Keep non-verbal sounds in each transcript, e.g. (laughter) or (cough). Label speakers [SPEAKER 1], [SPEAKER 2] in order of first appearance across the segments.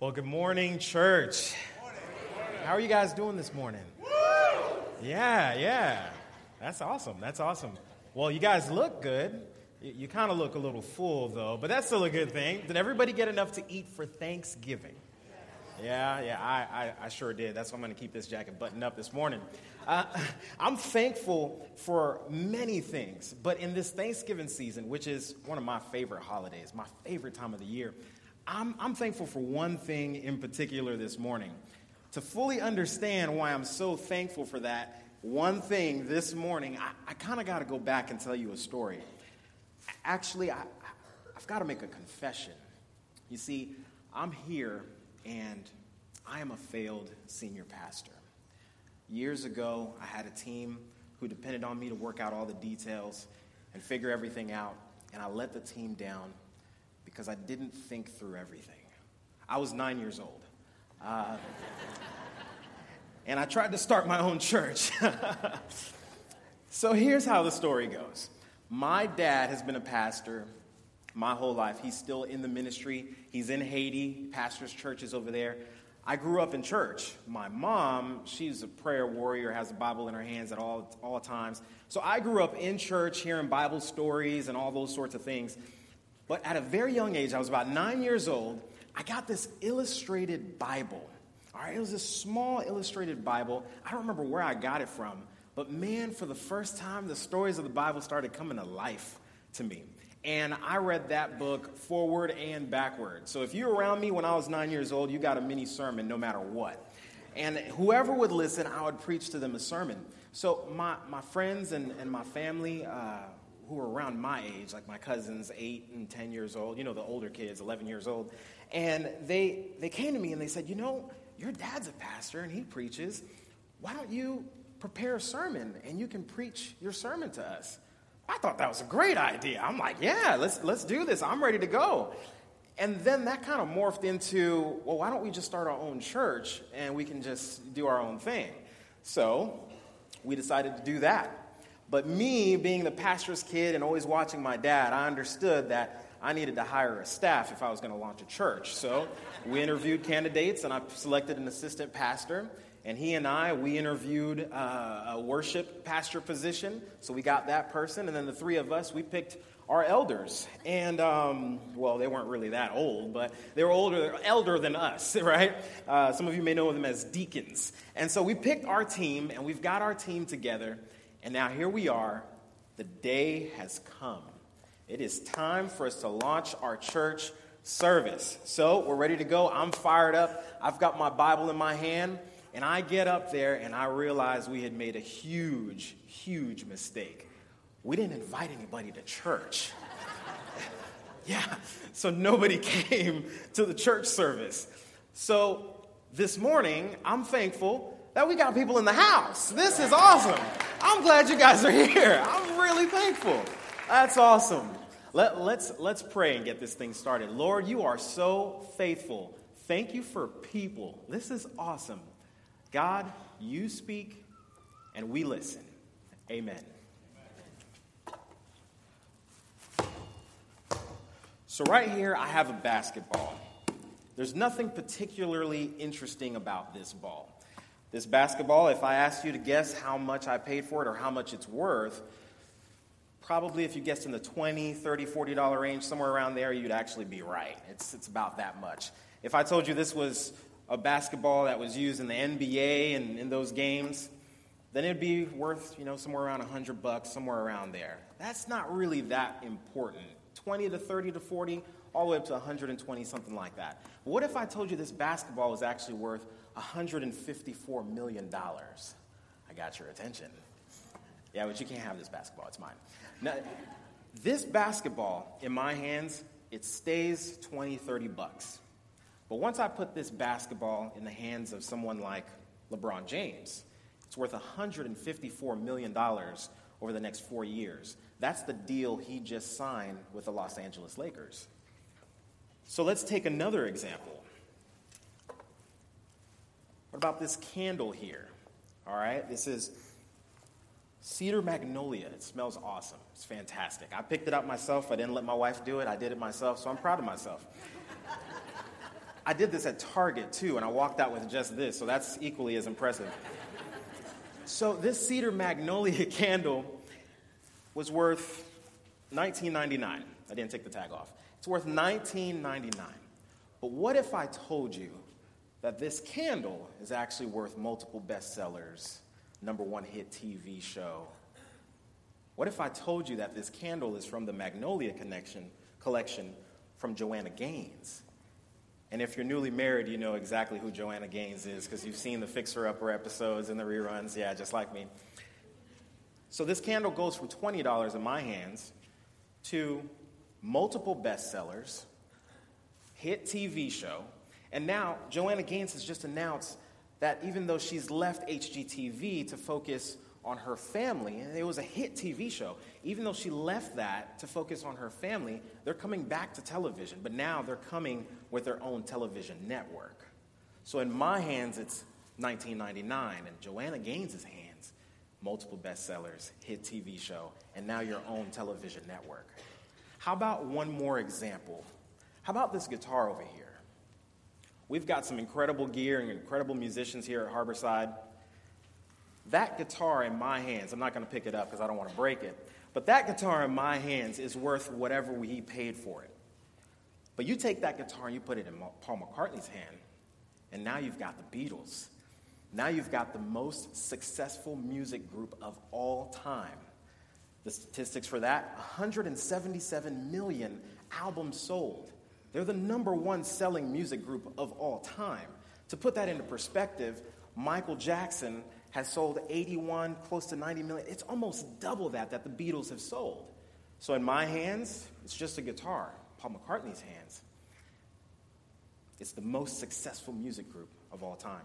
[SPEAKER 1] Well, good morning, church. How are you guys doing this morning? Yeah, yeah. That's awesome. That's awesome. Well, you guys look good. You, you kind of look a little full, though, but that's still a good thing. Did everybody get enough to eat for Thanksgiving? Yeah, yeah, I, I, I sure did. That's why I'm going to keep this jacket buttoned up this morning. Uh, (laughs) I'm thankful for many things, but in this Thanksgiving season, which is one of my favorite holidays, my favorite time of the year, I'm, I'm thankful for one thing in particular this morning. To fully understand why I'm so thankful for that one thing this morning, I, I kind of got to go back and tell you a story. Actually, I, I've got to make a confession. You see, I'm here and I am a failed senior pastor. Years ago, I had a team who depended on me to work out all the details and figure everything out, and I let the team down because I didn't think through everything. I was nine years old. Uh, and I tried to start my own church. (laughs) so here's how the story goes My dad has been a pastor my whole life. He's still in the ministry, he's in Haiti, pastors churches over there. I grew up in church. My mom, she's a prayer warrior, has a Bible in her hands at all, all times. So I grew up in church, hearing Bible stories and all those sorts of things. But at a very young age, I was about nine years old, I got this illustrated Bible. All right, it was this small illustrated Bible. I don't remember where I got it from, but man, for the first time, the stories of the Bible started coming to life to me. And I read that book forward and backward. So if you were around me when I was nine years old, you got a mini sermon no matter what. And whoever would listen, I would preach to them a sermon. So my, my friends and, and my family, uh, who were around my age, like my cousins, eight and 10 years old, you know, the older kids, 11 years old. And they, they came to me and they said, You know, your dad's a pastor and he preaches. Why don't you prepare a sermon and you can preach your sermon to us? I thought that was a great idea. I'm like, Yeah, let's, let's do this. I'm ready to go. And then that kind of morphed into, well, why don't we just start our own church and we can just do our own thing? So we decided to do that. But me, being the pastor's kid and always watching my dad, I understood that I needed to hire a staff if I was going to launch a church. So we interviewed candidates, and I selected an assistant pastor. And he and I, we interviewed uh, a worship pastor position. So we got that person. And then the three of us, we picked our elders. And, um, well, they weren't really that old, but they were older, elder than us, (laughs) right? Uh, some of you may know them as deacons. And so we picked our team, and we've got our team together. And now here we are. The day has come. It is time for us to launch our church service. So we're ready to go. I'm fired up. I've got my Bible in my hand. And I get up there and I realize we had made a huge, huge mistake. We didn't invite anybody to church. (laughs) yeah, so nobody (laughs) came to the church service. So this morning, I'm thankful that we got people in the house. This is awesome. I'm glad you guys are here. I'm really thankful. That's awesome. Let, let's, let's pray and get this thing started. Lord, you are so faithful. Thank you for people. This is awesome. God, you speak and we listen. Amen. So, right here, I have a basketball. There's nothing particularly interesting about this ball. This basketball, if I asked you to guess how much I paid for it or how much it's worth, probably if you guessed in the 20 30 $40 range, somewhere around there, you'd actually be right. It's, it's about that much. If I told you this was a basketball that was used in the NBA and in those games, then it'd be worth, you know, somewhere around 100 bucks, somewhere around there. That's not really that important. 20 to 30 to 40, all the way up to 120, something like that. What if I told you this basketball was actually worth $154 million. I got your attention. Yeah, but you can't have this basketball. It's mine. Now, this basketball in my hands, it stays 20, 30 bucks. But once I put this basketball in the hands of someone like LeBron James, it's worth $154 million over the next four years. That's the deal he just signed with the Los Angeles Lakers. So let's take another example. What about this candle here? All right, this is cedar magnolia. It smells awesome. It's fantastic. I picked it up myself. I didn't let my wife do it. I did it myself, so I'm proud of myself. I did this at Target too, and I walked out with just this, so that's equally as impressive. So this cedar magnolia (laughs) candle was worth $19.99. I didn't take the tag off. It's worth $19.99. But what if I told you that this candle is actually worth multiple bestsellers, number one hit TV show? What if I told you that this candle is from the Magnolia Connection collection from Joanna Gaines? And if you're newly married, you know exactly who Joanna Gaines is because you've seen the Fixer Upper episodes and the reruns. Yeah, just like me. So this candle goes from $20 in my hands to multiple bestsellers, hit TV show, and now Joanna Gaines has just announced that even though she's left HGTV to focus on her family, and it was a hit TV show, even though she left that to focus on her family, they're coming back to television, but now they're coming with their own television network. So in my hands, it's 1999, and Joanna Gaines' hands, multiple bestsellers, hit TV show, and now your own television network. How about one more example? How about this guitar over here? We've got some incredible gear and incredible musicians here at Harborside. That guitar in my hands, I'm not going to pick it up because I don't want to break it, but that guitar in my hands is worth whatever he paid for it. But you take that guitar and you put it in Paul McCartney's hand, and now you've got the Beatles. Now you've got the most successful music group of all time. The statistics for that 177 million albums sold. They're the number one selling music group of all time. To put that into perspective, Michael Jackson has sold 81, close to 90 million. It's almost double that that the Beatles have sold. So in my hands, it's just a guitar. Paul McCartney's hands, it's the most successful music group of all time.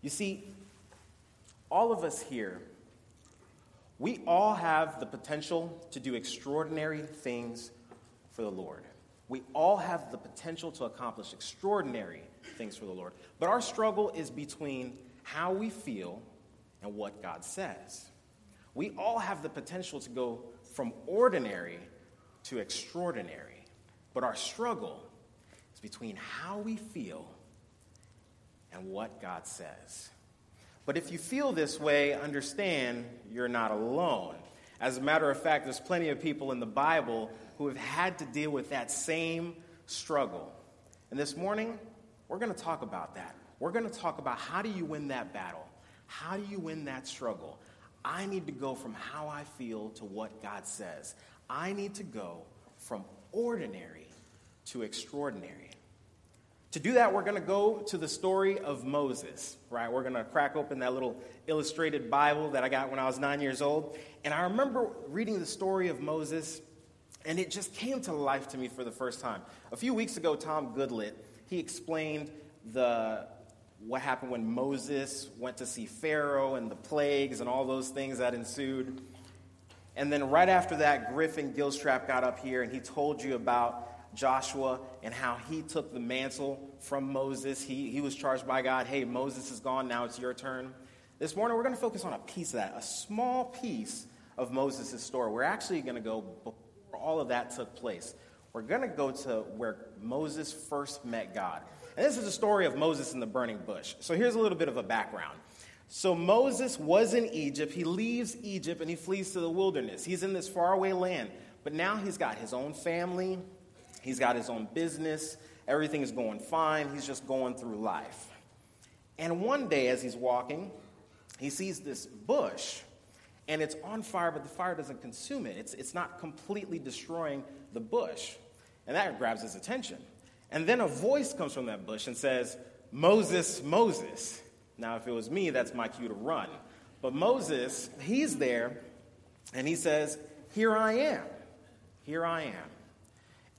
[SPEAKER 1] You see, all of us here we all have the potential to do extraordinary things for the Lord. We all have the potential to accomplish extraordinary things for the Lord. But our struggle is between how we feel and what God says. We all have the potential to go from ordinary to extraordinary. But our struggle is between how we feel and what God says. But if you feel this way, understand you're not alone. As a matter of fact, there's plenty of people in the Bible who have had to deal with that same struggle. And this morning, we're going to talk about that. We're going to talk about how do you win that battle? How do you win that struggle? I need to go from how I feel to what God says. I need to go from ordinary to extraordinary. To do that, we're going to go to the story of Moses, right? We're going to crack open that little illustrated Bible that I got when I was nine years old. And I remember reading the story of Moses, and it just came to life to me for the first time. A few weeks ago, Tom Goodlett, he explained the, what happened when Moses went to see Pharaoh and the plagues and all those things that ensued. And then right after that, Griffin Gilstrap got up here and he told you about Joshua and how he took the mantle from Moses. He, he was charged by God, hey, Moses is gone, now it's your turn. This morning, we're going to focus on a piece of that, a small piece of Moses' story. We're actually going to go before all of that took place. We're going to go to where Moses first met God. And this is the story of Moses in the burning bush. So here's a little bit of a background. So Moses was in Egypt. He leaves Egypt and he flees to the wilderness. He's in this faraway land. But now he's got his own family, He's got his own business. Everything is going fine. He's just going through life. And one day, as he's walking, he sees this bush, and it's on fire, but the fire doesn't consume it. It's, it's not completely destroying the bush. And that grabs his attention. And then a voice comes from that bush and says, Moses, Moses. Now, if it was me, that's my cue to run. But Moses, he's there, and he says, Here I am. Here I am.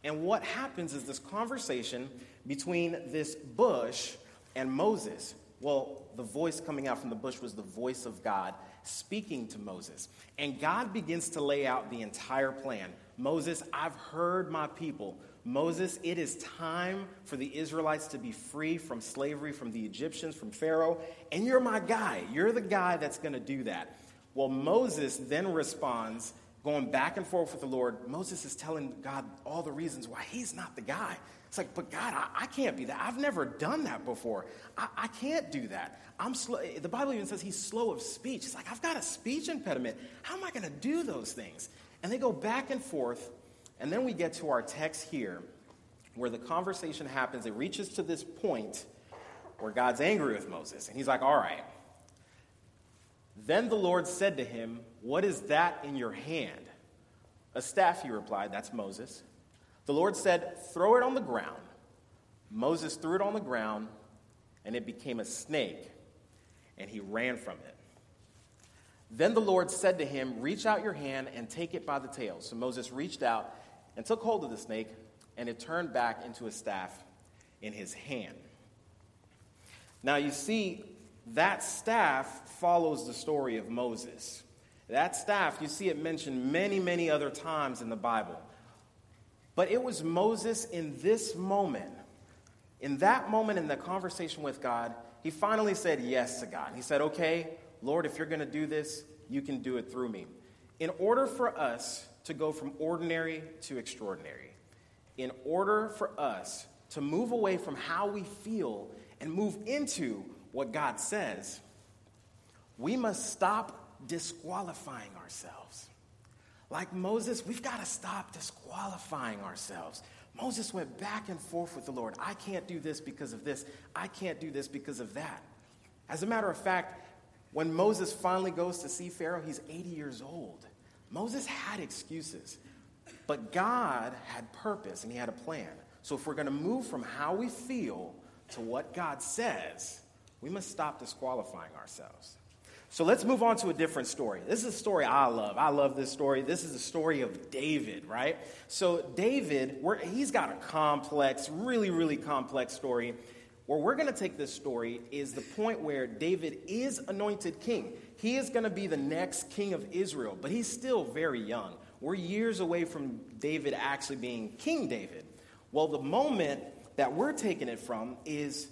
[SPEAKER 1] And what happens is this conversation between this bush and Moses. Well, the voice coming out from the bush was the voice of God speaking to Moses. And God begins to lay out the entire plan. Moses, I've heard my people. Moses, it is time for the Israelites to be free from slavery, from the Egyptians, from Pharaoh. And you're my guy. You're the guy that's going to do that. Well, Moses then responds going back and forth with the Lord, Moses is telling God all the reasons why he's not the guy. It's like, but God, I, I can't be that. I've never done that before. I, I can't do that. I'm slow. The Bible even says he's slow of speech. It's like, I've got a speech impediment. How am I going to do those things? And they go back and forth. And then we get to our text here where the conversation happens. It reaches to this point where God's angry with Moses. And he's like, all right. Then the Lord said to him, What is that in your hand? A staff, he replied. That's Moses. The Lord said, Throw it on the ground. Moses threw it on the ground, and it became a snake, and he ran from it. Then the Lord said to him, Reach out your hand and take it by the tail. So Moses reached out and took hold of the snake, and it turned back into a staff in his hand. Now you see, that staff follows the story of Moses. That staff, you see it mentioned many, many other times in the Bible. But it was Moses in this moment, in that moment in the conversation with God, he finally said yes to God. He said, Okay, Lord, if you're going to do this, you can do it through me. In order for us to go from ordinary to extraordinary, in order for us to move away from how we feel and move into what God says, we must stop disqualifying ourselves. Like Moses, we've got to stop disqualifying ourselves. Moses went back and forth with the Lord. I can't do this because of this. I can't do this because of that. As a matter of fact, when Moses finally goes to see Pharaoh, he's 80 years old. Moses had excuses, but God had purpose and he had a plan. So if we're going to move from how we feel to what God says, we must stop disqualifying ourselves. So let's move on to a different story. This is a story I love. I love this story. This is the story of David, right? So, David, he's got a complex, really, really complex story. Where we're going to take this story is the point where David is anointed king. He is going to be the next king of Israel, but he's still very young. We're years away from David actually being King David. Well, the moment that we're taking it from is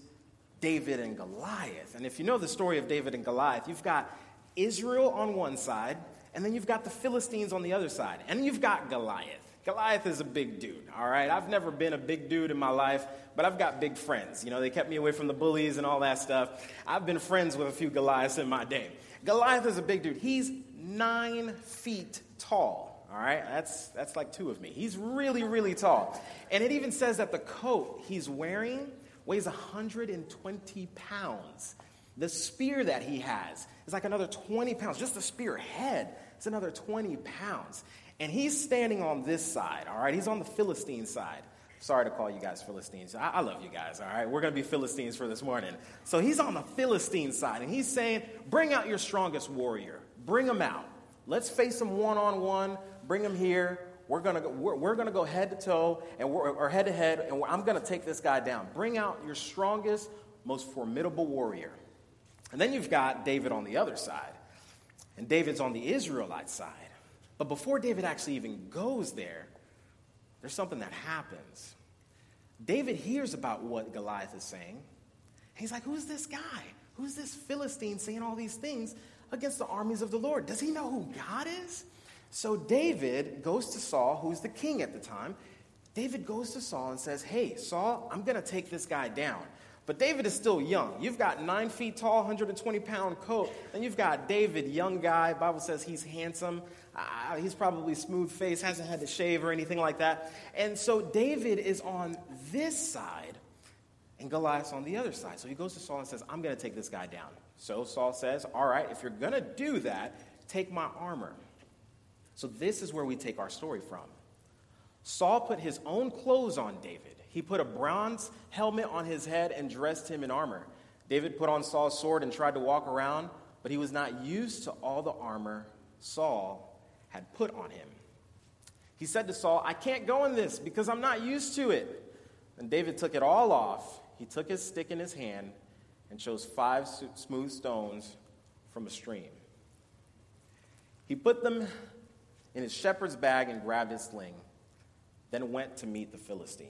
[SPEAKER 1] David and Goliath. And if you know the story of David and Goliath, you've got Israel on one side, and then you've got the Philistines on the other side, and you've got Goliath. Goliath is a big dude, all right? I've never been a big dude in my life, but I've got big friends. You know, they kept me away from the bullies and all that stuff. I've been friends with a few Goliaths in my day. Goliath is a big dude. He's nine feet tall, all right? That's, that's like two of me. He's really, really tall. And it even says that the coat he's wearing weighs 120 pounds. The spear that he has is like another 20 pounds. Just the spear head is another 20 pounds. And he's standing on this side, all right? He's on the Philistine side. Sorry to call you guys Philistines. I, I love you guys, all right? We're going to be Philistines for this morning. So he's on the Philistine side, and he's saying, Bring out your strongest warrior. Bring him out. Let's face him one on one. Bring him here. We're going to go, we're, we're go head to toe and we're, or head to head, and I'm going to take this guy down. Bring out your strongest, most formidable warrior. And then you've got David on the other side, and David's on the Israelite side. But before David actually even goes there, there's something that happens. David hears about what Goliath is saying. He's like, Who's this guy? Who's this Philistine saying all these things against the armies of the Lord? Does he know who God is? So David goes to Saul, who's the king at the time. David goes to Saul and says, Hey, Saul, I'm going to take this guy down. But David is still young. You've got nine feet tall, 120 pound coat. Then you've got David, young guy. Bible says he's handsome. Uh, he's probably smooth face, hasn't had to shave or anything like that. And so David is on this side, and Goliath's on the other side. So he goes to Saul and says, I'm going to take this guy down. So Saul says, All right, if you're going to do that, take my armor. So, this is where we take our story from. Saul put his own clothes on David. He put a bronze helmet on his head and dressed him in armor. David put on Saul's sword and tried to walk around, but he was not used to all the armor Saul had put on him. He said to Saul, I can't go in this because I'm not used to it. And David took it all off. He took his stick in his hand and chose five smooth stones from a stream. He put them in his shepherd's bag and grabbed his sling, then went to meet the Philistine.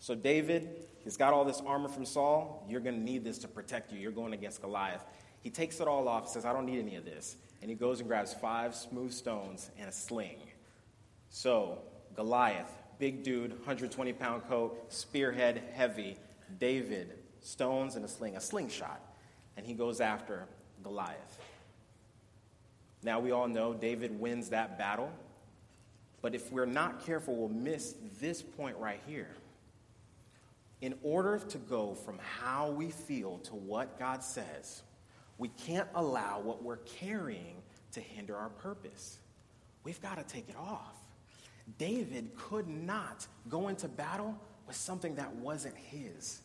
[SPEAKER 1] So David, he's got all this armor from Saul. You're going to need this to protect you. You're going against Goliath. He takes it all off, says, I don't need any of this. And he goes and grabs five smooth stones and a sling. So, Goliath, big dude, 120 pound coat, spearhead, heavy. David, stones and a sling, a slingshot. And he goes after Goliath. Now, we all know David wins that battle. But if we're not careful, we'll miss this point right here. In order to go from how we feel to what God says, we can't allow what we're carrying to hinder our purpose. We've got to take it off. David could not go into battle with something that wasn't his.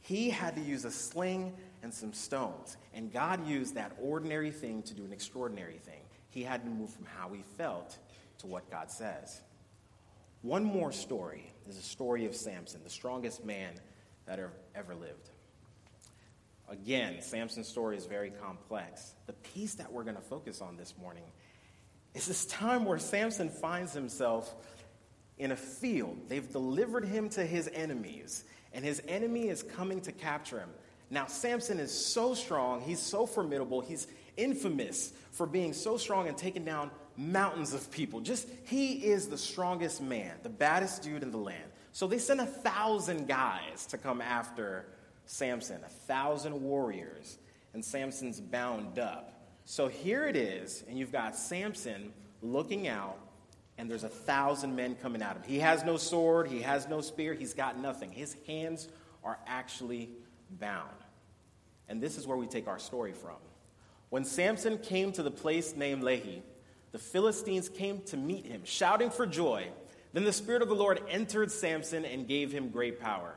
[SPEAKER 1] He had to use a sling and some stones. And God used that ordinary thing to do an extraordinary thing. He had to move from how he felt to what God says. One more story is a story of Samson, the strongest man that ever lived. Again, Samson's story is very complex. The piece that we're going to focus on this morning is this time where Samson finds himself in a field. They've delivered him to his enemies, and his enemy is coming to capture him. Now, Samson is so strong, he's so formidable, he's infamous for being so strong and taking down mountains of people. Just, he is the strongest man, the baddest dude in the land. So they send a thousand guys to come after Samson, a thousand warriors, and Samson's bound up. So here it is, and you've got Samson looking out, and there's a thousand men coming at him. He has no sword, he has no spear, he's got nothing. His hands are actually bound. And this is where we take our story from. When Samson came to the place named Lehi, the Philistines came to meet him, shouting for joy. Then the Spirit of the Lord entered Samson and gave him great power.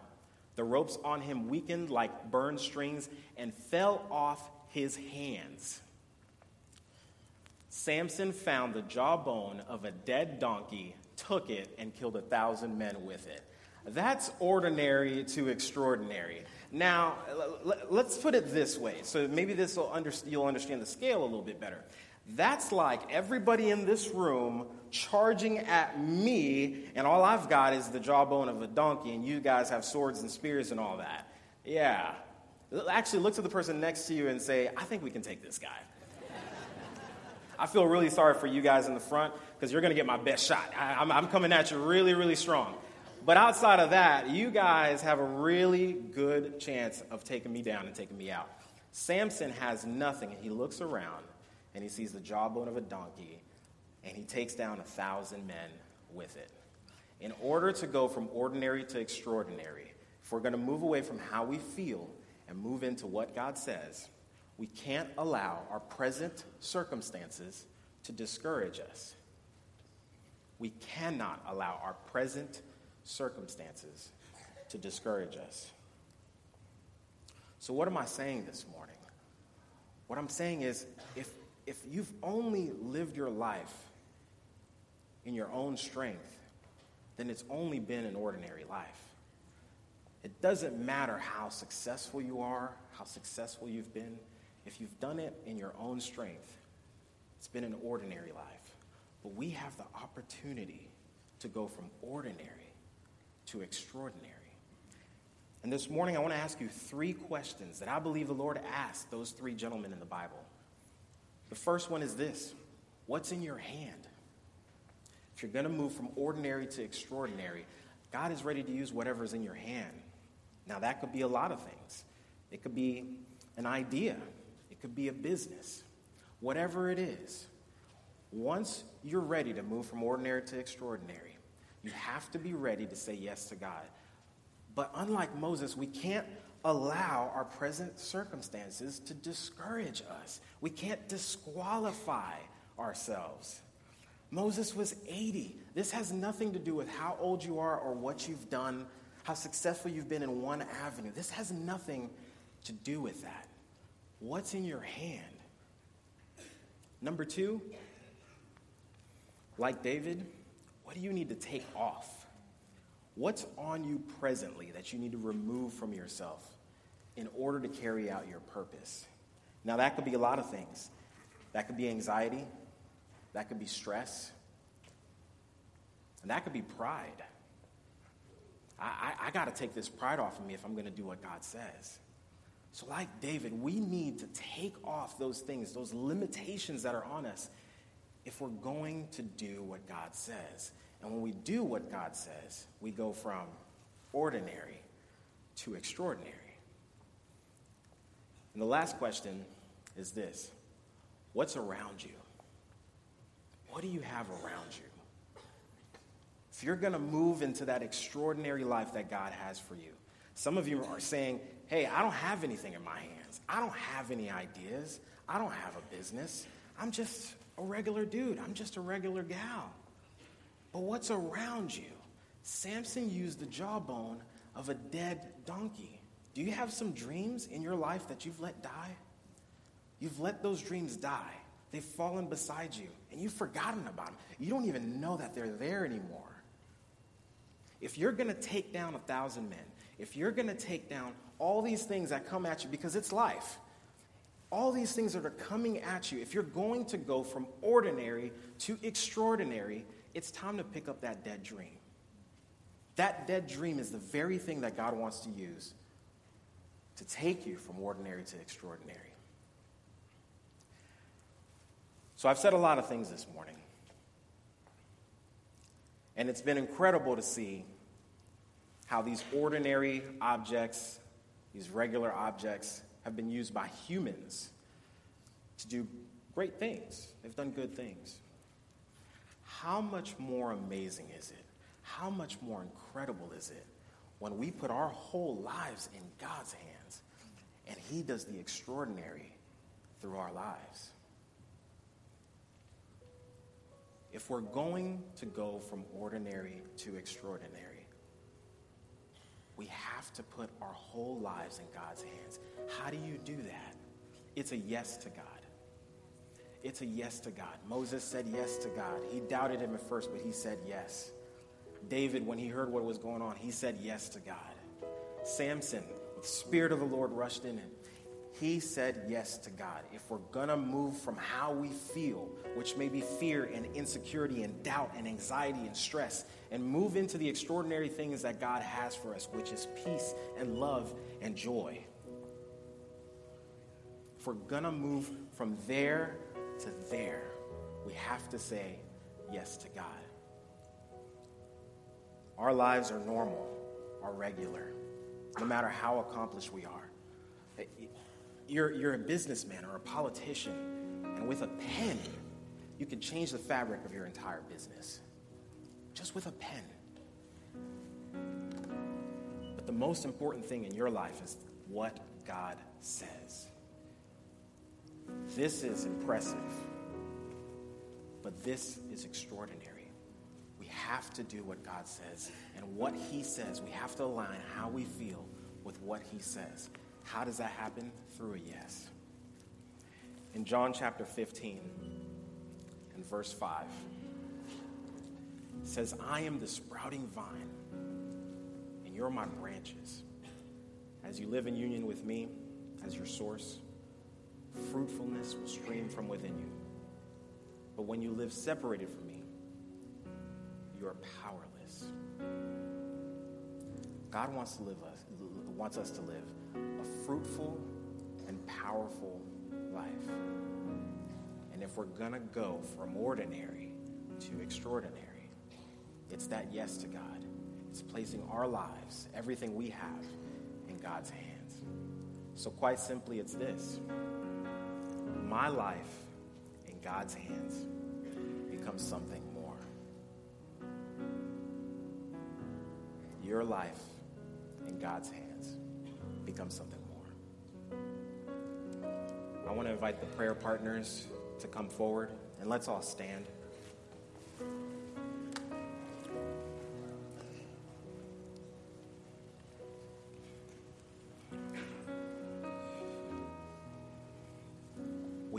[SPEAKER 1] The ropes on him weakened like burned strings and fell off his hands. Samson found the jawbone of a dead donkey, took it, and killed a thousand men with it. That's ordinary to extraordinary. Now, let's put it this way, so maybe this will under, you'll understand the scale a little bit better. That's like everybody in this room charging at me, and all I've got is the jawbone of a donkey, and you guys have swords and spears and all that. Yeah. Actually, look to the person next to you and say, I think we can take this guy. I feel really sorry for you guys in the front because you're going to get my best shot. I, am coming at you really, really strong. But outside of that, you guys have a really good chance of taking me down and taking me out. Samson has nothing, and he looks around and he sees the jawbone of a donkey and he takes down a thousand men with it. In order to go from ordinary to extraordinary, if we're going to move away from how we feel and move into what God says, we can't allow our present circumstances to discourage us. We cannot allow our present circumstances to discourage us. So, what am I saying this morning? What I'm saying is if, if you've only lived your life in your own strength, then it's only been an ordinary life. It doesn't matter how successful you are, how successful you've been. If you've done it in your own strength, it's been an ordinary life. But we have the opportunity to go from ordinary to extraordinary. And this morning, I want to ask you three questions that I believe the Lord asked those three gentlemen in the Bible. The first one is this What's in your hand? If you're going to move from ordinary to extraordinary, God is ready to use whatever's in your hand. Now, that could be a lot of things. It could be an idea, it could be a business, whatever it is. Once you're ready to move from ordinary to extraordinary, you have to be ready to say yes to God. But unlike Moses, we can't allow our present circumstances to discourage us. We can't disqualify ourselves. Moses was 80. This has nothing to do with how old you are or what you've done, how successful you've been in one avenue. This has nothing to do with that. What's in your hand? Number two, like David, what do you need to take off? What's on you presently that you need to remove from yourself in order to carry out your purpose? Now, that could be a lot of things. That could be anxiety, that could be stress. And that could be pride. I, I, I got to take this pride off of me if I'm going to do what God says. So, like David, we need to take off those things, those limitations that are on us, if we're going to do what God says. And when we do what God says, we go from ordinary to extraordinary. And the last question is this What's around you? What do you have around you? If you're going to move into that extraordinary life that God has for you, some of you are saying, Hey, I don't have anything in my hands. I don't have any ideas. I don't have a business. I'm just a regular dude. I'm just a regular gal. But what's around you? Samson used the jawbone of a dead donkey. Do you have some dreams in your life that you've let die? You've let those dreams die. They've fallen beside you, and you've forgotten about them. You don't even know that they're there anymore. If you're going to take down a thousand men, if you're going to take down all these things that come at you, because it's life, all these things that are coming at you, if you're going to go from ordinary to extraordinary, it's time to pick up that dead dream. That dead dream is the very thing that God wants to use to take you from ordinary to extraordinary. So I've said a lot of things this morning. And it's been incredible to see how these ordinary objects, these regular objects, have been used by humans to do great things. They've done good things. How much more amazing is it? How much more incredible is it when we put our whole lives in God's hands and He does the extraordinary through our lives? If we're going to go from ordinary to extraordinary, we have to put our whole lives in God's hands. How do you do that? It's a yes to God. It's a yes to God. Moses said yes to God. He doubted him at first, but he said yes. David, when he heard what was going on, he said yes to God. Samson, the Spirit of the Lord rushed in him. He said yes to God. If we're going to move from how we feel, which may be fear and insecurity and doubt and anxiety and stress, and move into the extraordinary things that God has for us, which is peace and love and joy. If we're going to move from there to there, we have to say yes to God. Our lives are normal, are regular, no matter how accomplished we are. You're, you're a businessman or a politician, and with a pen, you can change the fabric of your entire business just with a pen. But the most important thing in your life is what God says. This is impressive, but this is extraordinary. We have to do what God says. And what He says, we have to align how we feel with what He says. How does that happen? Through a yes. In John chapter 15 and verse 5, says, I am the sprouting vine, and you're my branches. As you live in union with me as your source, fruitfulness will stream from within you. But when you live separated from me, you are powerless. God wants to live us wants us to live a fruitful and powerful life. And if we're going to go from ordinary to extraordinary, it's that yes to God. It's placing our lives, everything we have, in God's hands. So, quite simply, it's this my life in God's hands becomes something more. Your life in God's hands becomes something more. I want to invite the prayer partners to come forward, and let's all stand.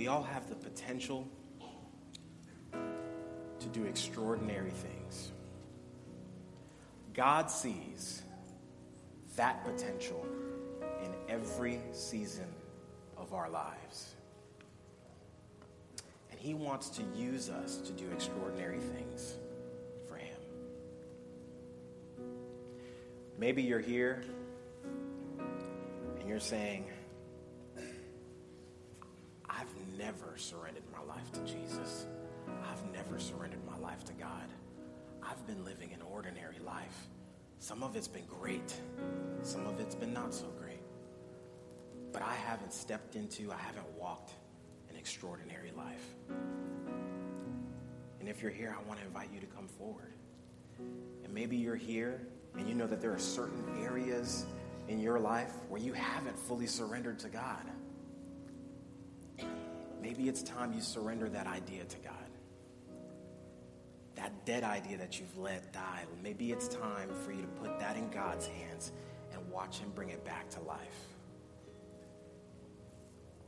[SPEAKER 1] we all have the potential to do extraordinary things. God sees that potential every season of our lives. And He wants to use us to do extraordinary things for Him. Maybe you're here and you're saying, I've never surrendered my life to Jesus. I've never surrendered my life to God. I've been living an ordinary life. Some of it's been great, some of it's been not so great. But I haven't stepped into, I haven't walked an extraordinary life. And if you're here, I want to invite you to come forward. And maybe you're here and you know that there are certain areas in your life where you haven't fully surrendered to God. Maybe it's time you surrender that idea to God. That dead idea that you've let die. Maybe it's time for you to put that in God's hands and watch Him bring it back to life.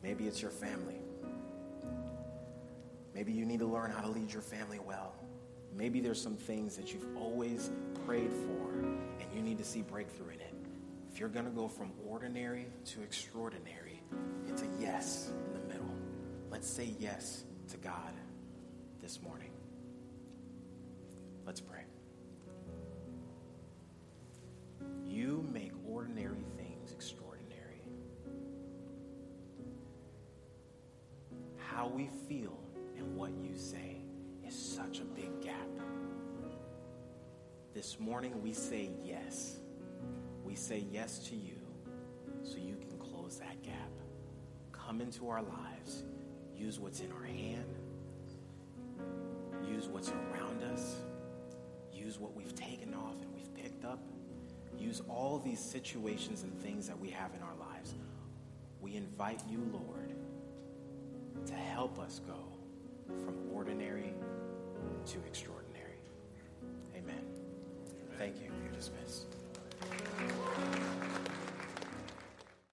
[SPEAKER 1] Maybe it's your family. Maybe you need to learn how to lead your family well. Maybe there's some things that you've always prayed for and you need to see breakthrough in it. If you're going to go from ordinary to extraordinary, it's a yes in the middle. Let's say yes to God this morning. Let's pray. How we feel and what you say is such a big gap. This morning we say yes. We say yes to you so you can close that gap. Come into our lives. Use what's in our hand. Use what's around us. Use what we've taken off and we've picked up. Use all these situations and things that we have in our lives. We invite you, Lord, to help us go from ordinary to extraordinary. Amen. Thank you. You're dismissed.